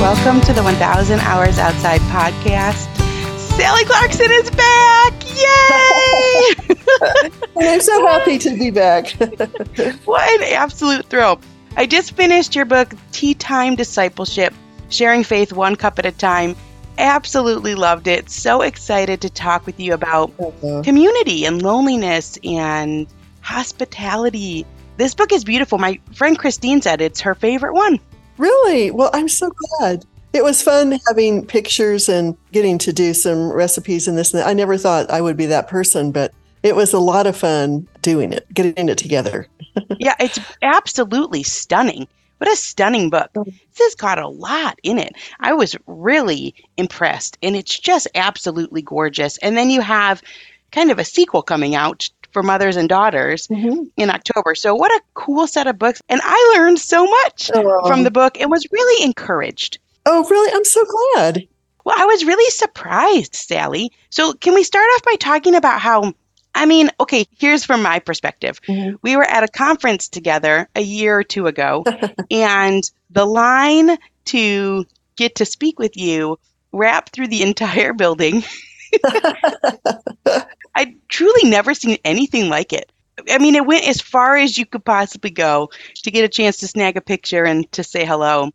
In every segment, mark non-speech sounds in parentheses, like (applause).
Welcome to the 1000 Hours Outside podcast. Sally Clarkson is back! Yay! (laughs) and I'm so happy to be back. (laughs) what an absolute thrill. I just finished your book, Tea Time Discipleship Sharing Faith One Cup at a Time. Absolutely loved it. So excited to talk with you about uh-huh. community and loneliness and hospitality. This book is beautiful. My friend Christine said it's her favorite one. Really? Well, I'm so glad. It was fun having pictures and getting to do some recipes and this and that. I never thought I would be that person, but it was a lot of fun doing it, getting it together. (laughs) yeah, it's absolutely stunning. What a stunning book. Oh. This has got a lot in it. I was really impressed, and it's just absolutely gorgeous. And then you have kind of a sequel coming out for mothers and daughters mm-hmm. in October. So, what a cool set of books. And I learned so much oh. from the book and was really encouraged. Oh, really? I'm so glad. Well, I was really surprised, Sally. So, can we start off by talking about how? I mean, okay, here's from my perspective. Mm-hmm. We were at a conference together a year or two ago, (laughs) and the line to get to speak with you wrapped through the entire building. (laughs) I truly never seen anything like it. I mean, it went as far as you could possibly go to get a chance to snag a picture and to say hello.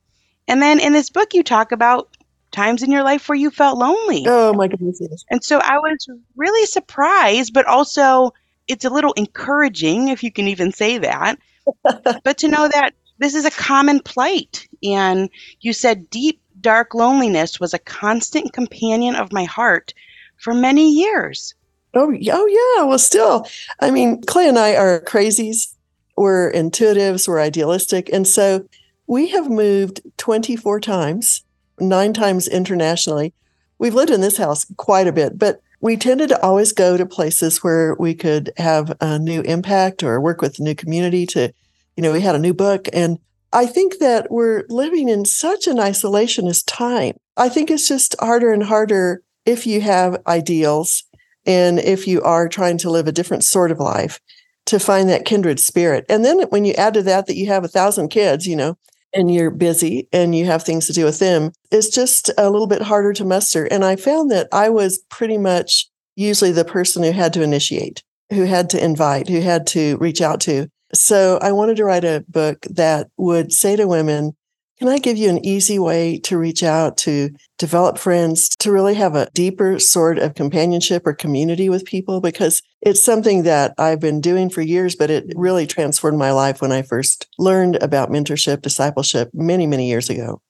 And then in this book, you talk about times in your life where you felt lonely. Oh my goodness. And so I was really surprised, but also it's a little encouraging, if you can even say that. (laughs) but to know that this is a common plight. And you said deep, dark loneliness was a constant companion of my heart for many years. Oh, oh yeah. Well, still, I mean, Clay and I are crazies. We're intuitives. We're idealistic, and so we have moved 24 times, nine times internationally. We've lived in this house quite a bit, but we tended to always go to places where we could have a new impact or work with a new community to, you know, we had a new book. And I think that we're living in such an isolationist time. I think it's just harder and harder if you have ideals and if you are trying to live a different sort of life to find that kindred spirit. And then when you add to that that you have a thousand kids, you know, and you're busy and you have things to do with them, it's just a little bit harder to muster. And I found that I was pretty much usually the person who had to initiate, who had to invite, who had to reach out to. So I wanted to write a book that would say to women, can I give you an easy way to reach out, to develop friends, to really have a deeper sort of companionship or community with people? Because it's something that I've been doing for years, but it really transformed my life when I first learned about mentorship, discipleship many, many years ago.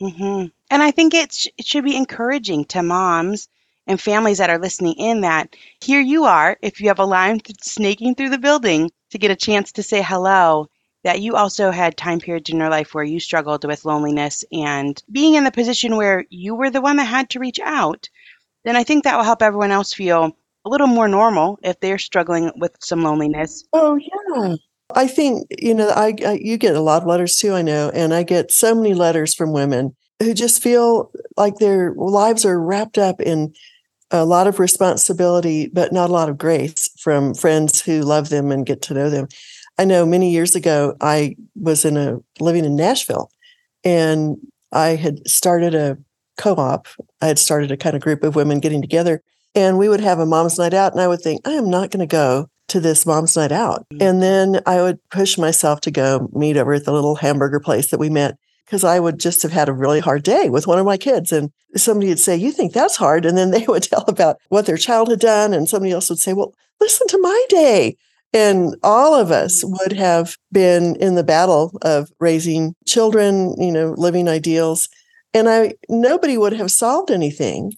Mm-hmm. And I think it, it should be encouraging to moms and families that are listening in that here you are, if you have a line th- snaking through the building to get a chance to say hello that you also had time periods in your life where you struggled with loneliness and being in the position where you were the one that had to reach out, then I think that will help everyone else feel a little more normal if they're struggling with some loneliness. Oh, yeah. I think, you know, I, I you get a lot of letters too, I know, and I get so many letters from women who just feel like their lives are wrapped up in a lot of responsibility, but not a lot of grace from friends who love them and get to know them. I know many years ago, I was in a living in Nashville and I had started a co op. I had started a kind of group of women getting together and we would have a mom's night out. And I would think, I am not going to go to this mom's night out. Mm-hmm. And then I would push myself to go meet over at the little hamburger place that we met because I would just have had a really hard day with one of my kids. And somebody would say, You think that's hard? And then they (laughs) would tell about what their child had done. And somebody else would say, Well, listen to my day. And all of us mm. would have been in the battle of raising children, you know, living ideals. And I nobody would have solved anything,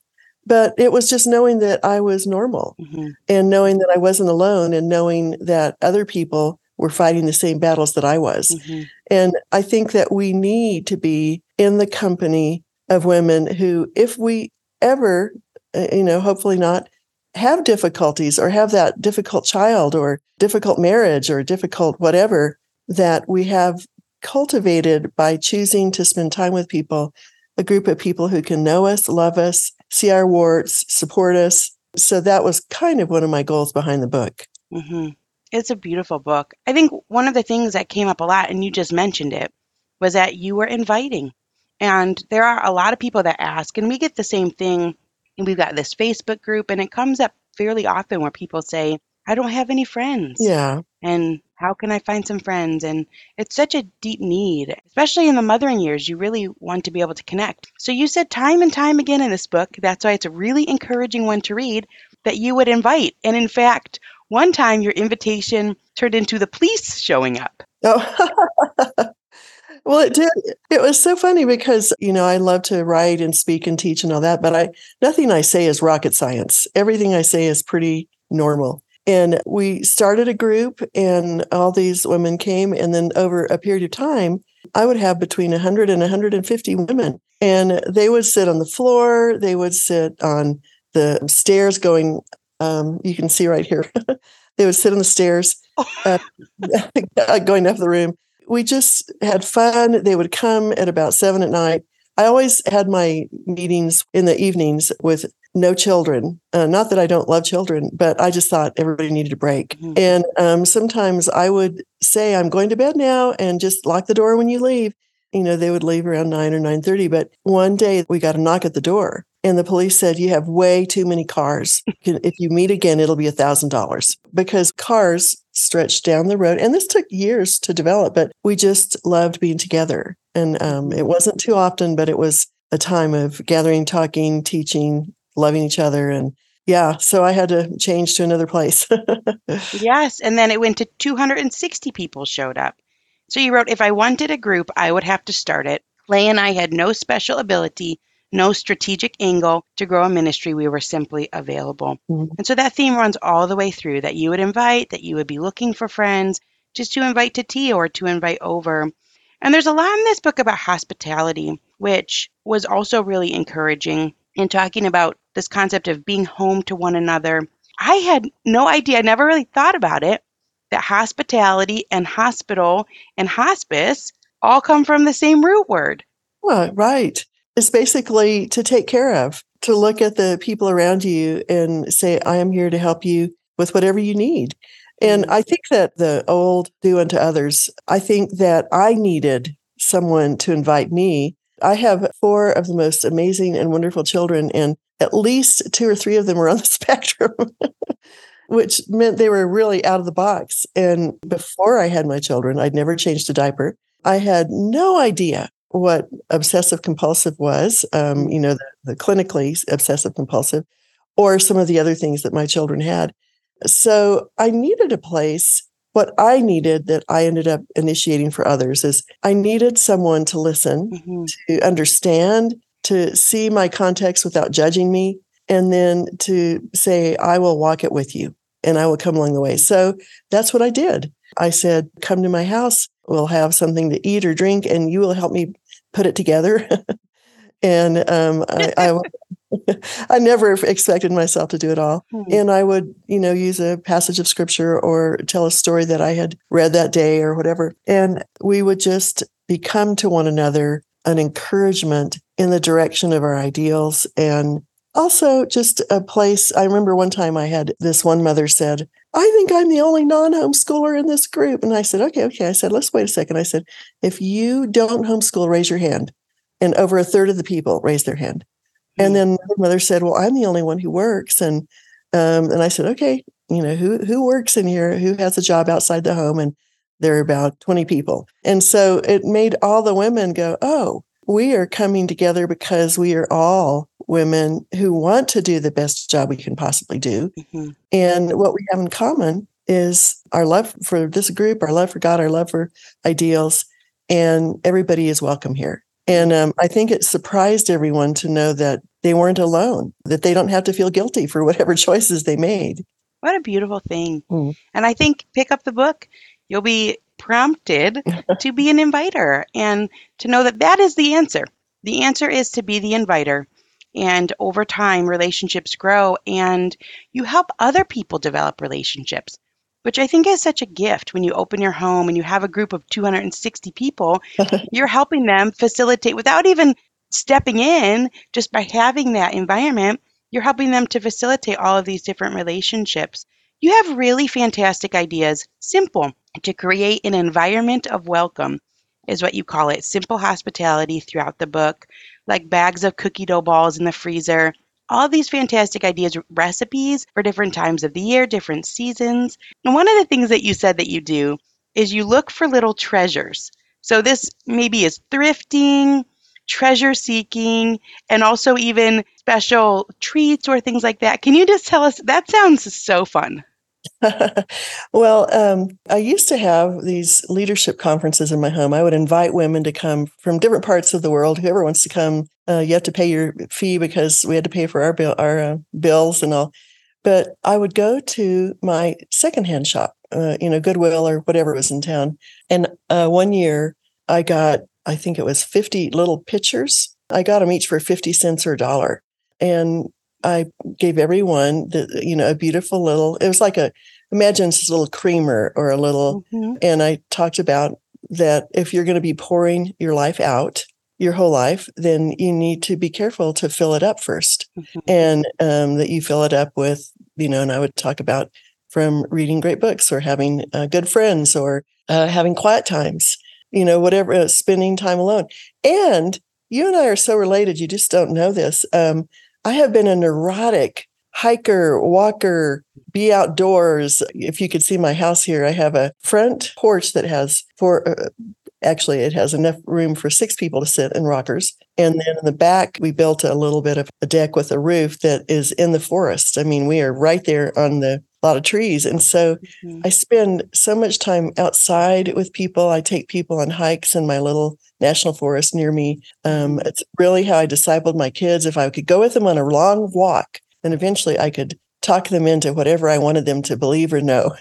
but it was just knowing that I was normal mm-hmm. and knowing that I wasn't alone and knowing that other people were fighting the same battles that I was. Mm-hmm. And I think that we need to be in the company of women who, if we ever, uh, you know, hopefully not, have difficulties or have that difficult child or difficult marriage or difficult whatever that we have cultivated by choosing to spend time with people, a group of people who can know us, love us, see our warts, support us. So that was kind of one of my goals behind the book. Mm-hmm. It's a beautiful book. I think one of the things that came up a lot, and you just mentioned it, was that you were inviting And there are a lot of people that ask, and we get the same thing. And we've got this Facebook group, and it comes up fairly often where people say, I don't have any friends. Yeah. And how can I find some friends? And it's such a deep need, especially in the mothering years. You really want to be able to connect. So you said time and time again in this book, that's why it's a really encouraging one to read, that you would invite. And in fact, one time your invitation turned into the police showing up. Oh. (laughs) well, it did. It was so funny because, you know, I love to write and speak and teach and all that, but I nothing I say is rocket science. Everything I say is pretty normal. And we started a group, and all these women came. And then over a period of time, I would have between 100 and 150 women. And they would sit on the floor, they would sit on the stairs going, um, you can see right here. (laughs) they would sit on the stairs (laughs) uh, (laughs) going up the room. We just had fun. They would come at about seven at night. I always had my meetings in the evenings with no children. Uh, not that I don't love children, but I just thought everybody needed a break. Mm-hmm. And um, sometimes I would say, "I'm going to bed now," and just lock the door when you leave. You know, they would leave around nine or nine thirty. But one day we got a knock at the door, and the police said, "You have way too many cars. if you meet again, it'll be a thousand dollars because cars stretched down the road." And this took years to develop, but we just loved being together. And um, it wasn't too often, but it was a time of gathering, talking, teaching, loving each other and yeah so i had to change to another place (laughs) yes and then it went to 260 people showed up so you wrote if i wanted a group i would have to start it clay and i had no special ability no strategic angle to grow a ministry we were simply available mm-hmm. and so that theme runs all the way through that you would invite that you would be looking for friends just to invite to tea or to invite over and there's a lot in this book about hospitality which was also really encouraging in talking about this concept of being home to one another. I had no idea, I never really thought about it, that hospitality and hospital and hospice all come from the same root word. Well, right. It's basically to take care of, to look at the people around you and say, I am here to help you with whatever you need. And mm-hmm. I think that the old do unto others, I think that I needed someone to invite me I have four of the most amazing and wonderful children, and at least two or three of them were on the (laughs) spectrum, which meant they were really out of the box. And before I had my children, I'd never changed a diaper. I had no idea what obsessive compulsive was, um, you know, the, the clinically obsessive compulsive, or some of the other things that my children had. So I needed a place what I needed that I ended up initiating for others is I needed someone to listen, mm-hmm. to understand, to see my context without judging me, and then to say, I will walk it with you and I will come along the way. So that's what I did. I said, Come to my house, we'll have something to eat or drink, and you will help me put it together. (laughs) and um, I, I, (laughs) (laughs) I never expected myself to do it all. Mm-hmm. And I would, you know, use a passage of scripture or tell a story that I had read that day or whatever. And we would just become to one another an encouragement in the direction of our ideals and also just a place. I remember one time I had this one mother said, I think I'm the only non homeschooler in this group. And I said, okay, okay. I said, let's wait a second. I said, if you don't homeschool, raise your hand. And over a third of the people raised their hand. And mm. then my mother said, "Well, I'm the only one who works." And um, and I said, "Okay, you know who who works in here? Who has a job outside the home?" And there are about 20 people. And so it made all the women go, "Oh, we are coming together because we are all women who want to do the best job we can possibly do. Mm-hmm. And what we have in common is our love for this group, our love for God, our love for ideals, and everybody is welcome here. And um, I think it surprised everyone to know that they weren't alone, that they don't have to feel guilty for whatever (laughs) choices they made. What a beautiful thing. Mm. And I think pick up the book, you'll be prompted (laughs) to be an inviter and to know that that is the answer. The answer is to be the inviter. And over time, relationships grow and you help other people develop relationships which I think is such a gift when you open your home and you have a group of 260 people. (laughs) you're helping them facilitate without even stepping in, just by having that environment, you're helping them to facilitate all of these different relationships. You have really fantastic ideas, simple, to create an environment of welcome. is what you call it. Simple hospitality throughout the book, like bags of cookie dough balls in the freezer. All these fantastic ideas, recipes for different times of the year, different seasons. And one of the things that you said that you do is you look for little treasures. So this maybe is thrifting, treasure seeking, and also even special treats or things like that. Can you just tell us? That sounds so fun. (laughs) well, um, I used to have these leadership conferences in my home. I would invite women to come from different parts of the world. Whoever wants to come, uh, you have to pay your fee because we had to pay for our bill, our uh, bills and all. But I would go to my secondhand shop, uh, you know, Goodwill or whatever was in town. And uh, one year, I got, I think it was fifty little pitchers. I got them each for fifty cents or a dollar, and I gave everyone the you know a beautiful little. It was like a imagine a little creamer or a little, mm-hmm. and I talked about that if you're going to be pouring your life out your whole life, then you need to be careful to fill it up 1st mm-hmm. and um, that you fill it up with you know. And I would talk about from reading great books or having uh, good friends or uh, having quiet times, you know, whatever, uh, spending time alone. And you and I are so related, you just don't know this. Um, I have been a neurotic hiker, walker, be outdoors. If you could see my house here, I have a front porch that has four. Uh, actually, it has enough room for six people to sit in rockers. And then in the back, we built a little bit of a deck with a roof that is in the forest. I mean, we are right there on the lot of trees. And so mm-hmm. I spend so much time outside with people. I take people on hikes in my little national forest near me. Um, it's really how I discipled my kids. If I could go with them on a long walk, then eventually I could talk them into whatever I wanted them to believe or know.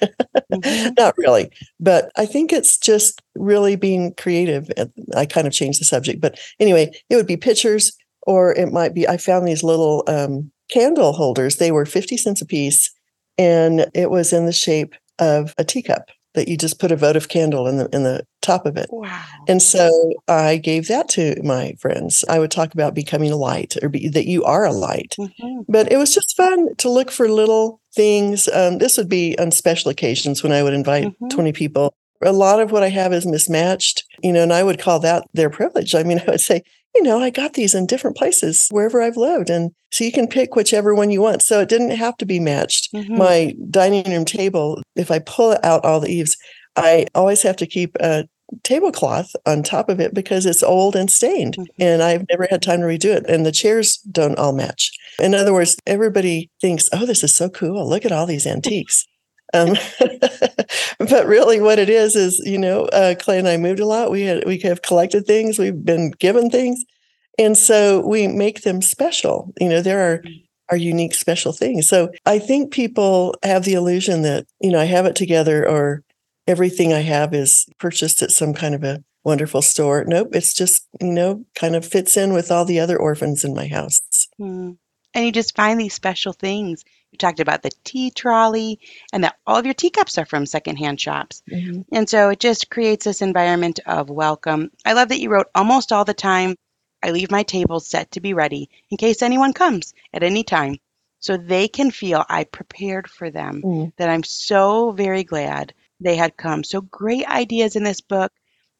mm-hmm. (laughs) Not really, but I think it's just really being creative. I kind of changed the subject, but anyway, it would be pictures, or it might be I found these little um, candle holders. They were 50 cents a piece, and it was in the shape of a teacup that you just put a votive candle in the in the top of it. Wow. And so I gave that to my friends. I would talk about becoming a light or be, that you are a light. Mm-hmm. But it was just fun to look for little things. Um, this would be on special occasions when I would invite mm-hmm. 20 people. A lot of what I have is mismatched, you know, and I would call that their privilege. I mean, (laughs) I would say, you know, I got these in different places wherever I've lived. And so you can pick whichever one you want. So it didn't have to be matched. Mm-hmm. My dining room table, if I pull out all the eaves, I always have to keep a tablecloth on top of it because it's old and stained. Mm-hmm. And I've never had time to redo it. And the chairs don't all match. In other words, everybody thinks, oh, this is so cool. Look at all these antiques. Um, (laughs) but really, what it is is, you know, uh, Clay and I moved a lot. We had we have collected things. We've been given things, and so we make them special. You know, there are mm. are unique, special things. So I think people have the illusion that you know I have it together, or everything I have is purchased at some kind of a wonderful store. Nope, it's just you know kind of fits in with all the other orphans in my house. Mm. And you just find these special things you talked about the tea trolley and that all of your teacups are from secondhand shops. Mm-hmm. And so it just creates this environment of welcome. I love that you wrote almost all the time. I leave my table set to be ready in case anyone comes at any time so they can feel I prepared for them, mm. that I'm so very glad they had come. So great ideas in this book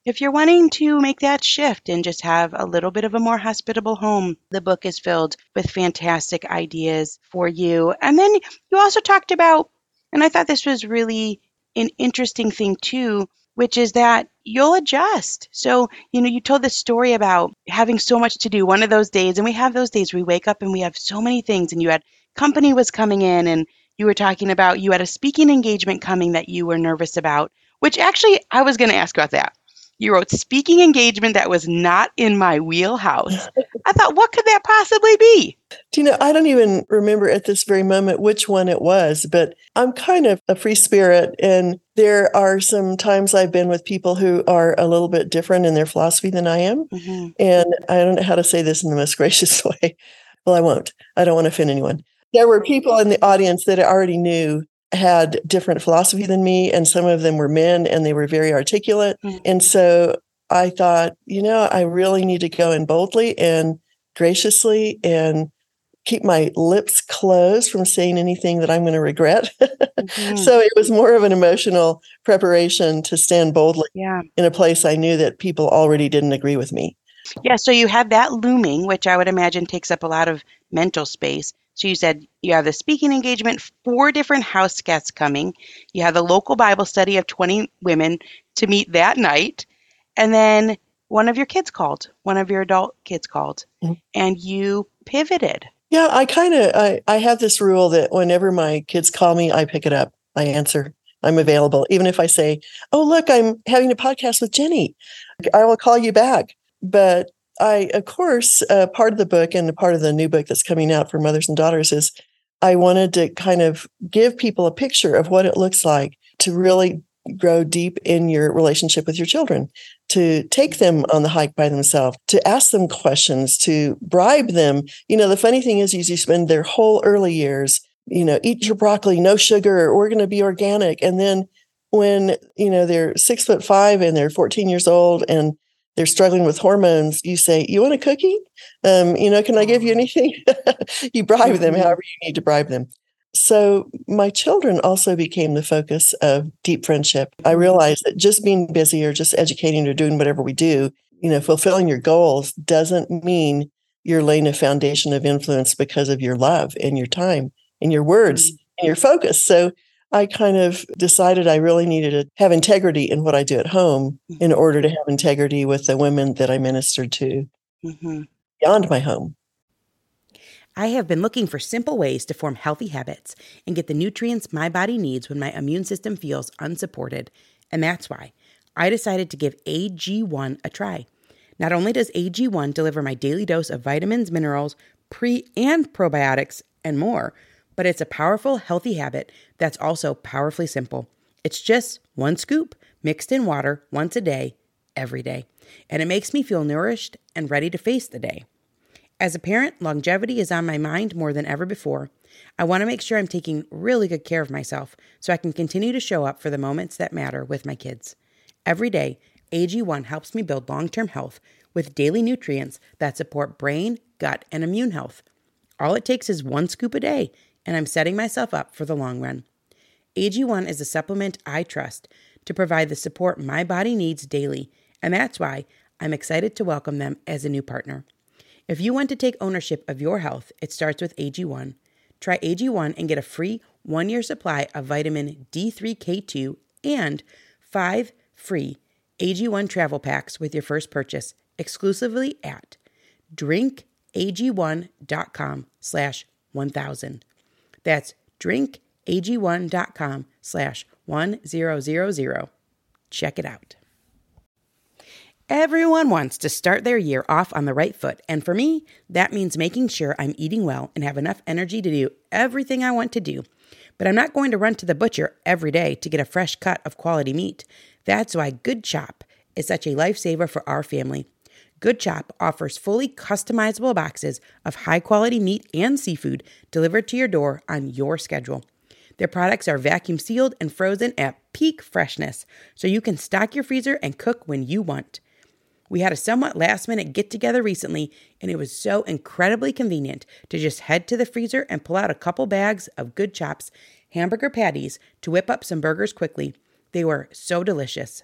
if you're wanting to make that shift and just have a little bit of a more hospitable home, the book is filled with fantastic ideas for you. And then you also talked about, and I thought this was really an interesting thing too, which is that you'll adjust. So, you know, you told this story about having so much to do one of those days, and we have those days we wake up and we have so many things, and you had company was coming in, and you were talking about you had a speaking engagement coming that you were nervous about, which actually I was going to ask about that you wrote speaking engagement that was not in my wheelhouse. I thought, what could that possibly be? Do you know, I don't even remember at this very moment which one it was, but I'm kind of a free spirit. And there are some times I've been with people who are a little bit different in their philosophy than I am. Mm-hmm. And I don't know how to say this in the most (laughs) gracious way. Well, I won't. I don't want to offend anyone. There were people in the audience that I already knew had different philosophy than me, and some of them were men and they were very articulate. Mm-hmm. And so I thought, you know, I really need to go in boldly and graciously and keep my lips closed from saying anything that I'm going to regret. (laughs) Mm-hmm. so it was more of an emotional preparation to stand boldly yeah. in a place I knew that people already didn't agree with me. Yeah, so you had that looming, which I would imagine takes up a lot of mental space. So you said you have the speaking engagement, four different house guests coming. You have the local Bible study of 20 women to meet that night. And then one of your kids called, one of your adult kids called, mm-hmm. and you pivoted. Yeah, I kind of I, I have this rule that whenever my kids call me, I pick it up. I answer. I'm available. Even if I say, "Oh, look, I'm having a podcast with Ginny." I will call you back. But I, of course, uh, part of the book and part of the new book that's coming out for mothers and daughters is I wanted to kind of give people a picture of what it looks like to really grow deep in your relationship with your children, to take them on the hike by themselves, to ask them questions, to bribe them. You know, the funny thing is, is you spend their whole early years, you know, eat your broccoli, no sugar, we're going to be organic. And then when, you know, they're six foot five and they're 14 years old and they're struggling with hormones, you say, You want a cookie? Um, you know, can I give you anything? (laughs) you bribe them mm-hmm. however you need to bribe them. So my children also became the focus of deep friendship. I mm-hmm. realized that just being busy or just educating or doing whatever we do, you know, fulfilling your goals doesn't mean you're laying a foundation of influence because of your love and your time and your words mm-hmm. and your focus. So I kind of decided I really needed to have integrity in what I do at home in mm-hmm. order to have integrity with the women that I ministered to mm-hmm. beyond my home. I have been looking for simple ways to form healthy habits and get the nutrients my body needs when my immune system feels unsupported. And that's why I decided to give AG1 a try. Not only does AG1 deliver my daily dose of vitamins, minerals, pre and probiotics, and more, but it's a powerful, healthy habit that's also powerfully simple. It's just one scoop mixed in water once a day, every day, and it makes me feel nourished and ready to face the day. As a parent, longevity is on my mind more than ever before. I want to make sure I'm taking really good care of myself so I can continue to show up for the moments that matter with my kids. Every day, AG1 helps me build long term health with daily nutrients that support brain, gut, and immune health. All it takes is one scoop a day, and I'm setting myself up for the long run. AG1 is a supplement I trust to provide the support my body needs daily, and that's why I'm excited to welcome them as a new partner. If you want to take ownership of your health, it starts with AG1. Try AG1 and get a free one year supply of vitamin D3K2 and five free AG1 travel packs with your first purchase exclusively at drinkag1.com slash 1000. That's drinkag1.com slash 1000. Check it out. Everyone wants to start their year off on the right foot, and for me, that means making sure I'm eating well and have enough energy to do everything I want to do. But I'm not going to run to the butcher every day to get a fresh cut of quality meat. That's why Good Chop is such a lifesaver for our family. Good Chop offers fully customizable boxes of high quality meat and seafood delivered to your door on your schedule. Their products are vacuum sealed and frozen at peak freshness, so you can stock your freezer and cook when you want. We had a somewhat last minute get together recently, and it was so incredibly convenient to just head to the freezer and pull out a couple bags of Good Chops hamburger patties to whip up some burgers quickly. They were so delicious.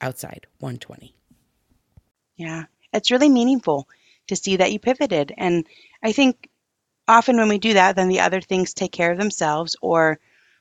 outside 120. Yeah, it's really meaningful to see that you pivoted. And I think often when we do that, then the other things take care of themselves, or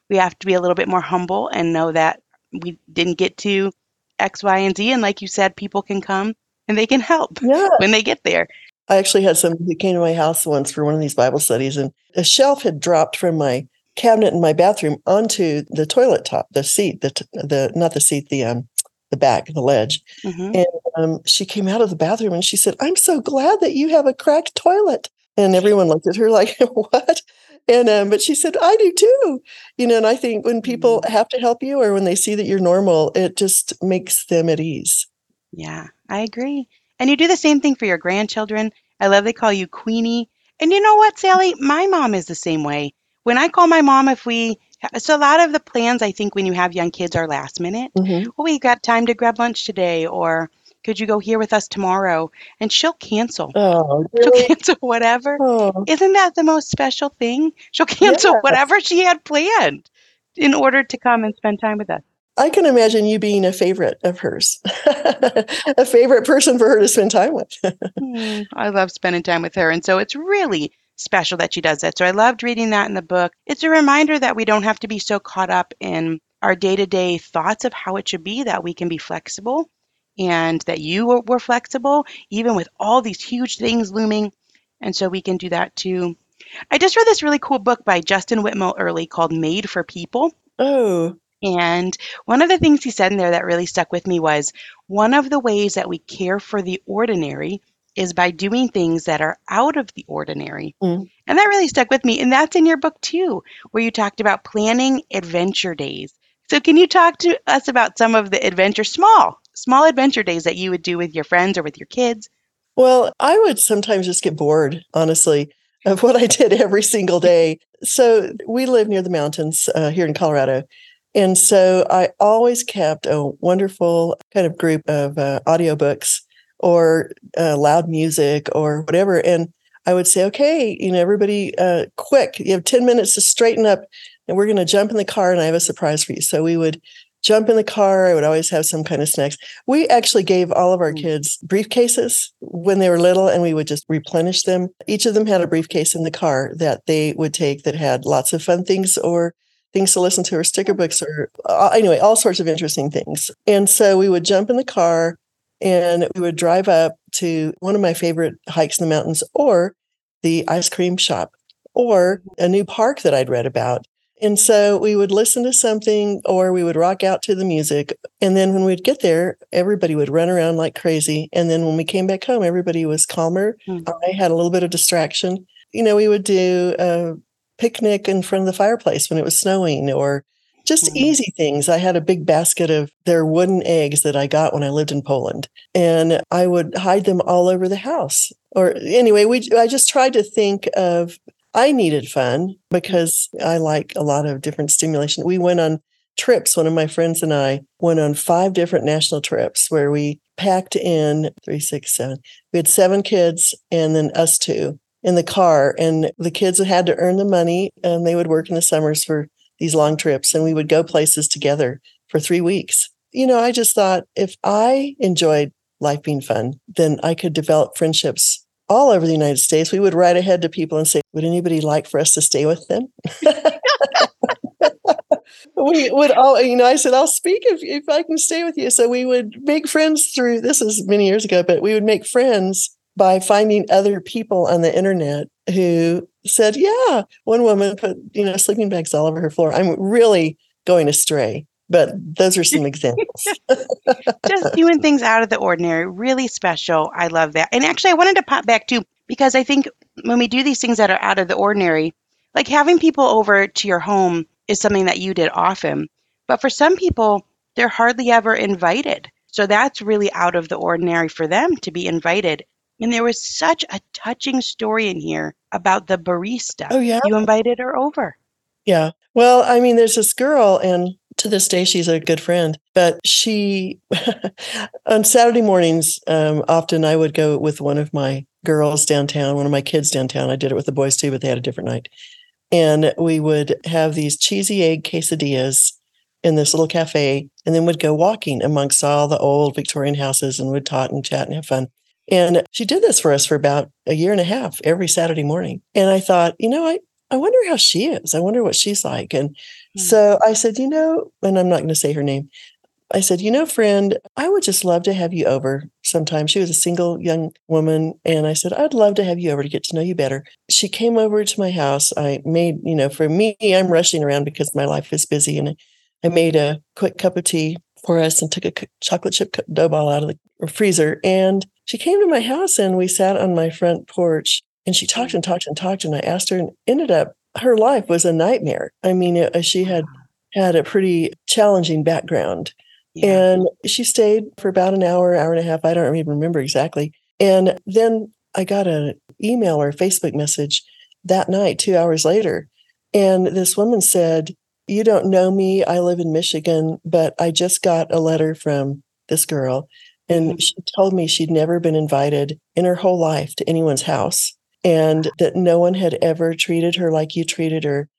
we have to be a little bit more humble and know that we didn't get to X, Y, and Z. And like you said, people can come and they can help (laughs) yeah. when they get there. I actually had somebody who came to my house once for one of these Bible studies, and a shelf had dropped from my cabinet in my bathroom onto the toilet top, the seat, the the not the seat, the um the back, of the ledge. Mm-hmm. And um, she came out of the bathroom and she said, I'm so glad that you have a cracked toilet. And everyone looked at her like, (laughs) what? And um, but she said, I do too. You know, and I think when people Mm. have to help you or when they see that you're normal, it just makes them at ease. Yeah, I agree. And you do the same thing for your grandchildren. I love they call you Queenie. And you know what, Sally? My mom is the same way. When I call my mom, if we, so a lot of the plans, I think, when you have young kids are last minute. Mhm. Oh, we got time to grab lunch today, or could you go here with us tomorrow? And she'll cancel. Oh, She'll cancel (laughs) whatever. Oh, Isn't that the most special thing? She'll cancel Yes. whatever she had planned in order to come and spend time with us. I can imagine you being a favorite of hers, (laughs) a favorite person for her to spend time with. (laughs) Hmm, I love spending time with her. And so it's really special that she does that. So I loved reading that in the book. It's a reminder that we don't have to be so caught up in our day to day thoughts of how it should be, that we can be flexible and that you were, were flexible, even with all these huge things looming. And so we can do that too. I just read this really cool book by Justin Whitmore Earley called Made for People. oh, And one of the things he said in there that really stuck with me was one of the ways that we care for the ordinary is by doing things that are out of the ordinary. Mm. And that really stuck with me. And that's in your book too, where you talked about planning adventure days. So, can you talk to us about some of the adventure, small, small adventure days that you would do with your friends or with your kids? Well, I would sometimes just get bored, honestly, of what I did every single (laughs) day. So we live near the mountains uh, here in Colorado. And so I always kept a wonderful kind of group of uh, audiobooks or uh, loud music or whatever. And I would say, okay, you know, everybody, uh, quick, you have 10 minutes to straighten up and we're going to jump in the car and I have a surprise for you. So we would jump in the car. I would always have some kind of snacks. We actually gave all of our Mm. kids briefcases when they were little and we would just replenish them. Each of them had a briefcase in the car that they would take that had lots of fun things or things to listen to or sticker books or uh, anyway, all sorts of interesting things. And so we would jump in the car and we would drive up to one of my favorite hikes in the mountains or the ice cream shop or a new park that I'd read about. And so we would listen to something or we would rock out to the music. And then when we'd get there, everybody would run around like crazy. And then when we came back home, everybody was calmer. Mhm. I had a little bit of distraction. You know, we would do a picnic in front of the fireplace when it was snowing or just Mhm. easy things. I had a big basket of their wooden eggs that I got when I lived in Poland, and I would hide them all over the house. Or anyway, we I just tried to think of I needed fun because I like a lot of different stimulation. We went on trips. One of my friends and I went on five different national trips where we packed in three, six, seven. We had seven kids and then us two in the car. And the kids had to earn the money and they would work in the summers for these long trips. And we would go places together for three weeks. You know, I just thought if I enjoyed life being fun, then I could develop friendships all over the United States. We would write ahead to people and say, Would anybody like for us to stay with them? (laughs) we would all, you know, I said, I'll speak if, if I can stay with you. So we would make friends through this is many years ago, but we would make friends by finding other people on the internet who said, Yeah, one woman put, you know, sleeping bags all over her floor. I'm really going astray, but those are some examples. (laughs) just doing things out of the ordinary, really special. I love that. And actually, I wanted to pop back too, because I think when we do these things that are out of the ordinary, like having people over to your home is something that you did often. But for some people, they're hardly ever invited. So that's really out of the ordinary for them to be invited. And there was such a touching story in here about the barista. Oh, yeah. You invited her over. Yeah. Well, I mean, there's this girl, and to this day, she's a good friend. But she, (laughs) on Saturday mornings, um, often I would go with one of my girls downtown, one of my kids downtown. I did it with the boys too, but they had a different night. And we would have these cheesy egg quesadillas in this little cafe, and then would go walking amongst all the old Victorian houses and would talk and chat and have fun. And she did this for us for about a year and a half every Saturday morning. And I thought, you know, I, I wonder how she is. I wonder what she's like. And Hmm. so I said, you know, and I'm not going to say her name. I said, you know, friend, I would just love to have you over sometime. She was a single young woman. And I said, I'd love to have you over to get to know you better. She came over to my house. I made, you know, for me, I'm rushing around because my life is busy. And I made a quick cup of tea for us and took a chocolate chip dough ball out of the freezer. And she came to my house and we sat on my front porch And she talked mm-hmm. and talked and talked. And I asked her, and ended up, her life was a nightmare. I mean, it, uh, she had had a pretty challenging background. Yeah. And she stayed for about an hour, hour and a half. I don't even remember exactly. And then I got an email or a Facebook message that night, two hours later. And this woman said, You don't know me. I live in Michigan, but I just got a letter from this girl. And she told me she'd never been invited in her whole life to anyone's house and that no one had ever treated her like you treated her.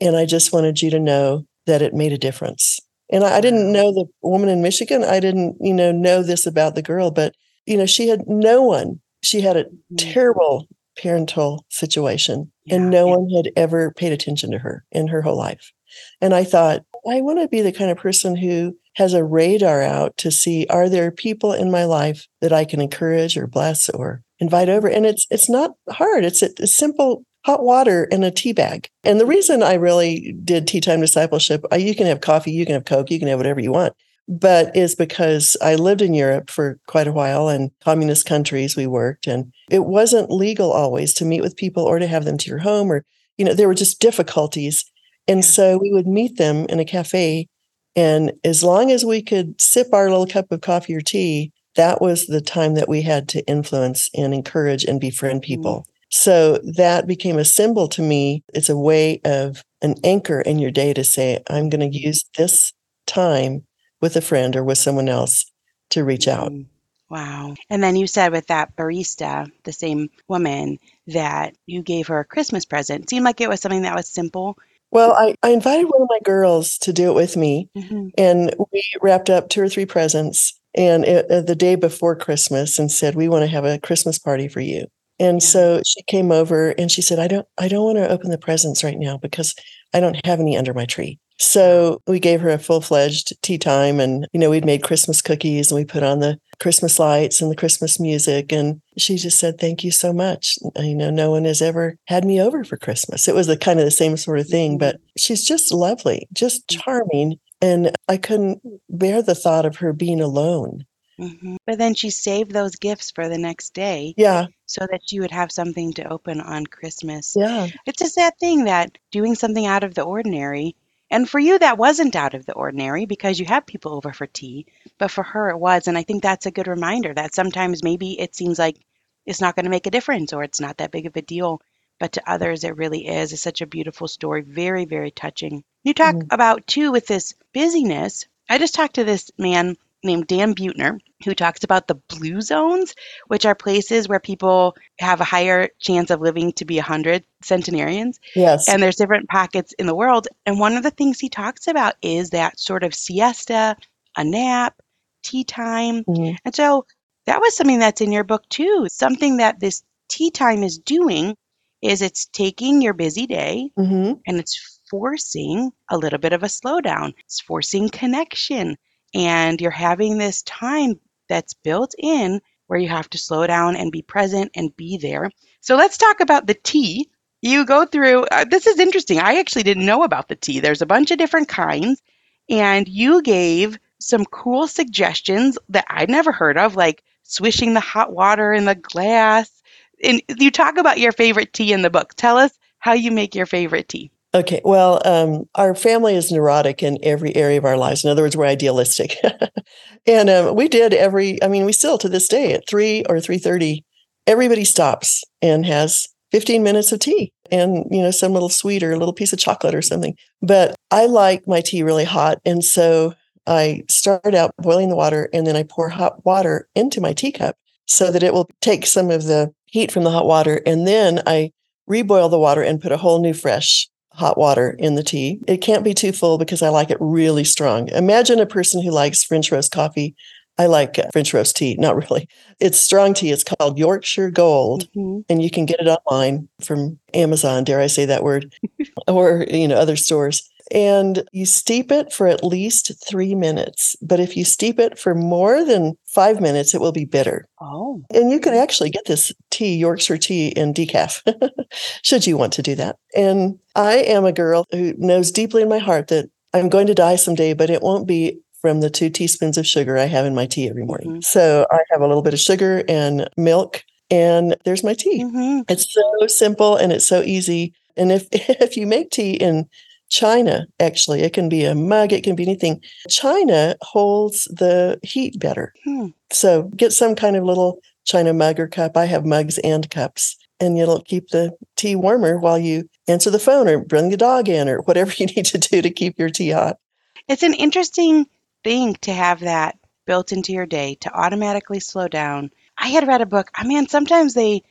And I just wanted you to know that it made a difference. And I, I didn't know the woman in Michigan. I didn't, you know, know this about the girl, but you know, she had no one. She had a Mhm. terrible parental situation, and no yeah. one had ever paid attention to her in her whole life. And I thought, I want to be the kind of person who has a radar out to see are there people in my life that I can encourage or bless or invite over? And it's it's not hard. It's a, a simple hot water and a tea bag. And the reason I really did tea time discipleship, I, you can have coffee, you can have Coke, you can have whatever you want but is because I lived in Europe for quite a while and communist countries we worked and it wasn't legal always to meet with people or to have them to your home or you know there were just difficulties and so we would meet them in a cafe and as long as we could sip our little cup of coffee or tea that was the time that we had to influence and encourage and befriend people so that became a symbol to me it's a way of an anchor in your day to say i'm going to use this time with a friend or with someone else to reach out. Mm. Wow. And then you said with that barista, the same woman, that you gave her a Christmas present. Seemed like it was something that was simple. Well, I, I invited one of my girls to do it with me, Mhm. and we wrapped up two or three presents and it, uh, the day before Christmas and said, "We want to have a Christmas party for you." And Yeah. so she came over and she said, "I don't I don't want to open the presents right now because I don't have any under my tree." So we gave her a full-fledged tea time and you know, we'd made Christmas cookies and we put on the Christmas lights and the Christmas music and she just said, "Thank you so much." You know, no one has ever had me over for Christmas. It was the kind of the same sort of thing, but she's just lovely, just charming and I couldn't bear the thought of her being alone. Mhm. But then she saved those gifts for the next day Yeah, so that she would have something to open on Christmas. yeah. It's a sad thing that doing something out of the ordinary, and for you, that wasn't out of the ordinary because you have people over for tea, but for her, it was. And I think that's a good reminder that sometimes maybe it seems like it's not going to make a difference or it's not that big of a deal. But to others, it really is. It's such a beautiful story. Very, very touching. You talk Mm. about, too, with this busyness. I just talked to this man named Dan Buettner who talks about the blue zones, which are places where people have a higher chance of living to be 100 centenarians. Yes. And there's different pockets in the world. And one of the things he talks about is that sort of siesta, a nap, tea time. Mhm. And so that was something that's in your book too. Something that this tea time is doing is it's taking your busy day Mhm. and it's forcing a little bit of a slowdown. It's forcing connection. And you're having this time that's built in where you have to slow down and be present and be there. So let's talk about the tea. You go through, uh, this is interesting. I actually didn't know about the tea. There's a bunch of different kinds. And you gave some cool suggestions that I'd never heard of, like swishing the hot water in the glass. And you talk about your favorite tea in the book. Tell us how you make your favorite tea. Okay. Well, um, our family is neurotic in every area of our lives. In other words, we're idealistic, (laughs) and um, we did every. I mean, we still to this day at three or three thirty, everybody stops and has fifteen minutes of tea, and you know some little sweet or a little piece of chocolate or something. But I like my tea really hot, and so I start out boiling the water, and then I pour hot water into my teacup so that it will take some of the heat from the hot water, and then I reboil the water and put a whole new fresh hot water in the tea. It can't be too full because I like it really strong. Imagine a person who likes French roast coffee. I like uh, French roast tea, not really. It's strong tea. It's called Yorkshire Gold, Mhm. and you can get it online from Amazon, dare I say that word, (laughs) or you know other stores. And you steep it for at least three minutes. But if you steep it for more than five minutes, it will be bitter. Oh, And you can actually get this tea, Yorkshire tea, in decaf, (laughs) should you want to do that. And I am a girl who knows deeply in my heart that I'm going to die someday, but it won't be from the two teaspoons of sugar I have in my tea every morning. Mhm. So I have a little bit of sugar and milk and there's my tea. hmm It's so simple and it's so easy. And if (laughs) if you make tea in China, actually, it can be a mug, it can be anything. China holds the heat better. Hmm. So get some kind of little China mug or cup. I have mugs and cups, and it'll keep the tea warmer while you answer the phone or bring the dog in or whatever you (laughs) need to do to keep your tea hot. It's an interesting thing to have that built into your day to automatically slow down. I had read a book. I mean, sometimes they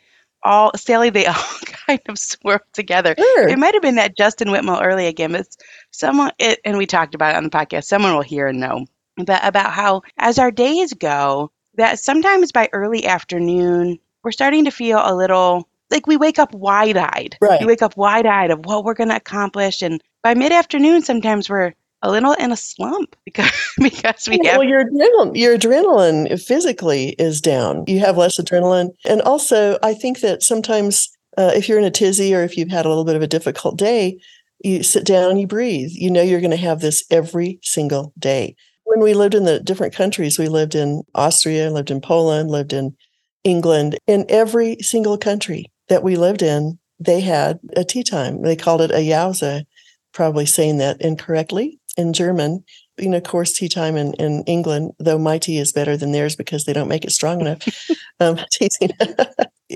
all, Sally, they (laughs) all kind of swirl together. Sure. It might have been that Justin Whitmore Earley again, but someone, it, and we talked about it on the podcast. Someone will hear and know but about how, as our days go, that sometimes by early afternoon, we're starting to feel a little like we wake up wide eyed. Right. We wake up wide eyed of what we're going to accomplish. And by mid afternoon, sometimes we're a little in a slump (laughs) because, because we have well, your adrenaline, your adrenaline physically is down. You have less adrenaline, and also I think that sometimes uh, if you're in a tizzy or if you've had a little bit of a difficult day, you sit down, and you breathe. You know you're going to have this every single day. When we lived in the different countries, we lived in Austria, lived in Poland, lived in England. In every single country that we lived in, they had a tea time. They called it a Jause, probably saying that incorrectly in German. You know, course, tea time in, in England, though my tea is better than theirs because they don't make it strong enough. (laughs) um, (laughs) teasing.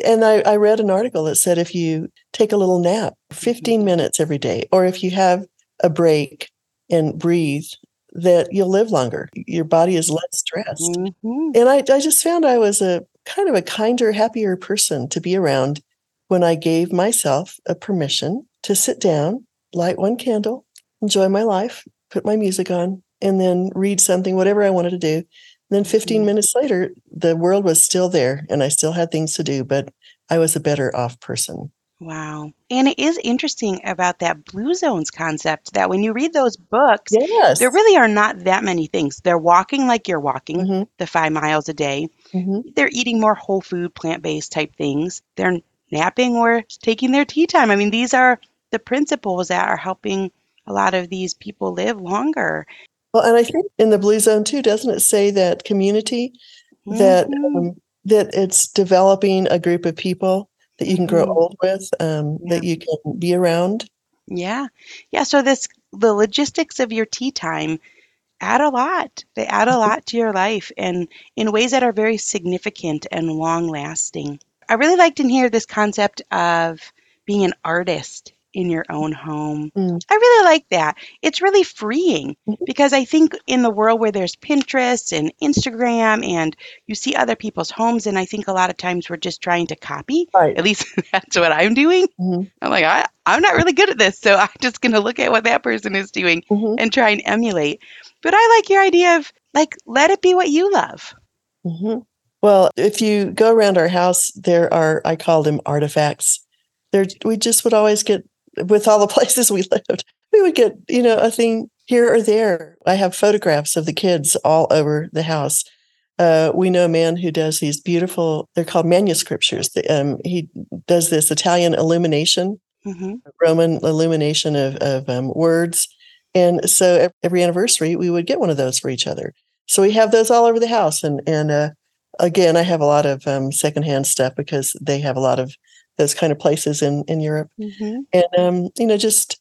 and I, I read an article that said if you take a little nap, 15 minutes every day, or if you have a break and breathe, that you'll live longer. Your body is less stressed. Mhm. And I, I just found I was a kind of a kinder, happier person to be around when I gave myself a permission to sit down, light one candle, enjoy my life, put my music on, and then read something, whatever I wanted to do. then 15 Mhm. minutes later, the world was still there and I still had things to do, but I was a better off person. Wow. And it is interesting about that blue zones concept that when you read those books, Yes. there really are not that many things. They're walking like you're walking, hmm the five miles a day. hmm They're eating more whole food, plant based type things. They're napping or taking their tea time. I mean, these are the principles that are helping a lot of these people live longer. Well, and I think in the blue zone too, doesn't it say that community that Mhm. um, that it's developing a group of people that you can grow Mhm. old with, um, that you can be around. Yeah. Yeah. So this the logistics of your tea time add a lot. They add a (laughs) lot to your life and in ways that are very significant and long lasting. I really liked in here this concept of being an artist in your own home. Mm. I really like that. It's really freeing Mhm. because I think in the world where there's Pinterest and Instagram and you see other people's homes, and I think a lot of times we're just trying to copy. Right. At least (laughs) that's what I'm doing. Mhm. I'm like, I, I'm not really good at this, so I'm just going to look at what that person is doing hmm and try and emulate. But I like your idea of like, let it be what you love. hmm Well, if you go around our house, there are I call them artifacts. There, we just would always get with all the (laughs) places we lived. We would get you know a thing here or there. I have photographs of the kids all over the house. Uh, we know a man who does these beautiful. They're called manuscriptures. The, um, he does this Italian illumination hmm Roman illumination of, of um, words. And so every anniversary, we would get one of those for each other. So we have those all over the house. And, and uh, again, I have a lot of um, secondhand stuff because they have a lot of those kind of places in, in Europe. hmm And, um, you know, just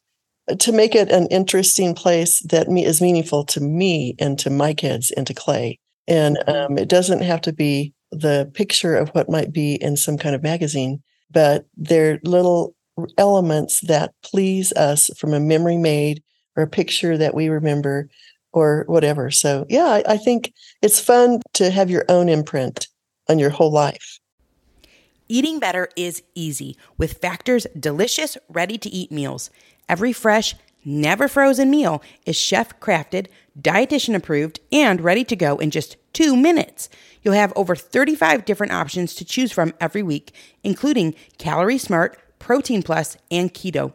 to make it an interesting place that me- is meaningful to me and to my kids and to Clay. And Mhm. um, it doesn't have to be the picture of what might be in some kind of magazine, but they're little elements that please us from a memory made or a picture that we remember or whatever. So, yeah, I, I think it's fun to have your own imprint on your whole life. Eating better is easy with Factor's delicious, ready to eat meals. Every fresh, never frozen meal is chef crafted, dietitian approved, and ready to go in just two minutes. You'll have over 35 different options to choose from every week, including Calorie Smart, Protein Plus, and Keto.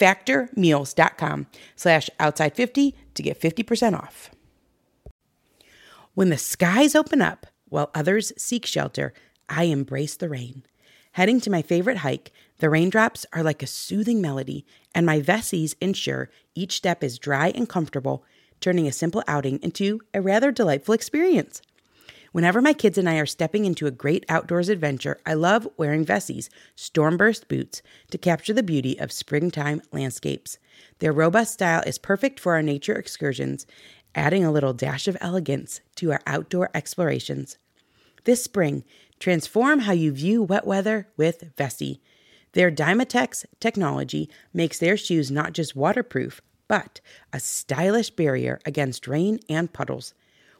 factormeals.com slash outside50 to get 50% off. When the skies open up while others seek shelter, I embrace the rain. Heading to my favorite hike, the raindrops are like a soothing melody, and my Vessies ensure each step is dry and comfortable, turning a simple outing into a rather delightful experience. Whenever my kids and I are stepping into a great outdoors adventure, I love wearing Vessi's Stormburst boots to capture the beauty of springtime landscapes. Their robust style is perfect for our nature excursions, adding a little dash of elegance to our outdoor explorations. This spring, transform how you view wet weather with Vessi. Their Dymatex technology makes their shoes not just waterproof, but a stylish barrier against rain and puddles.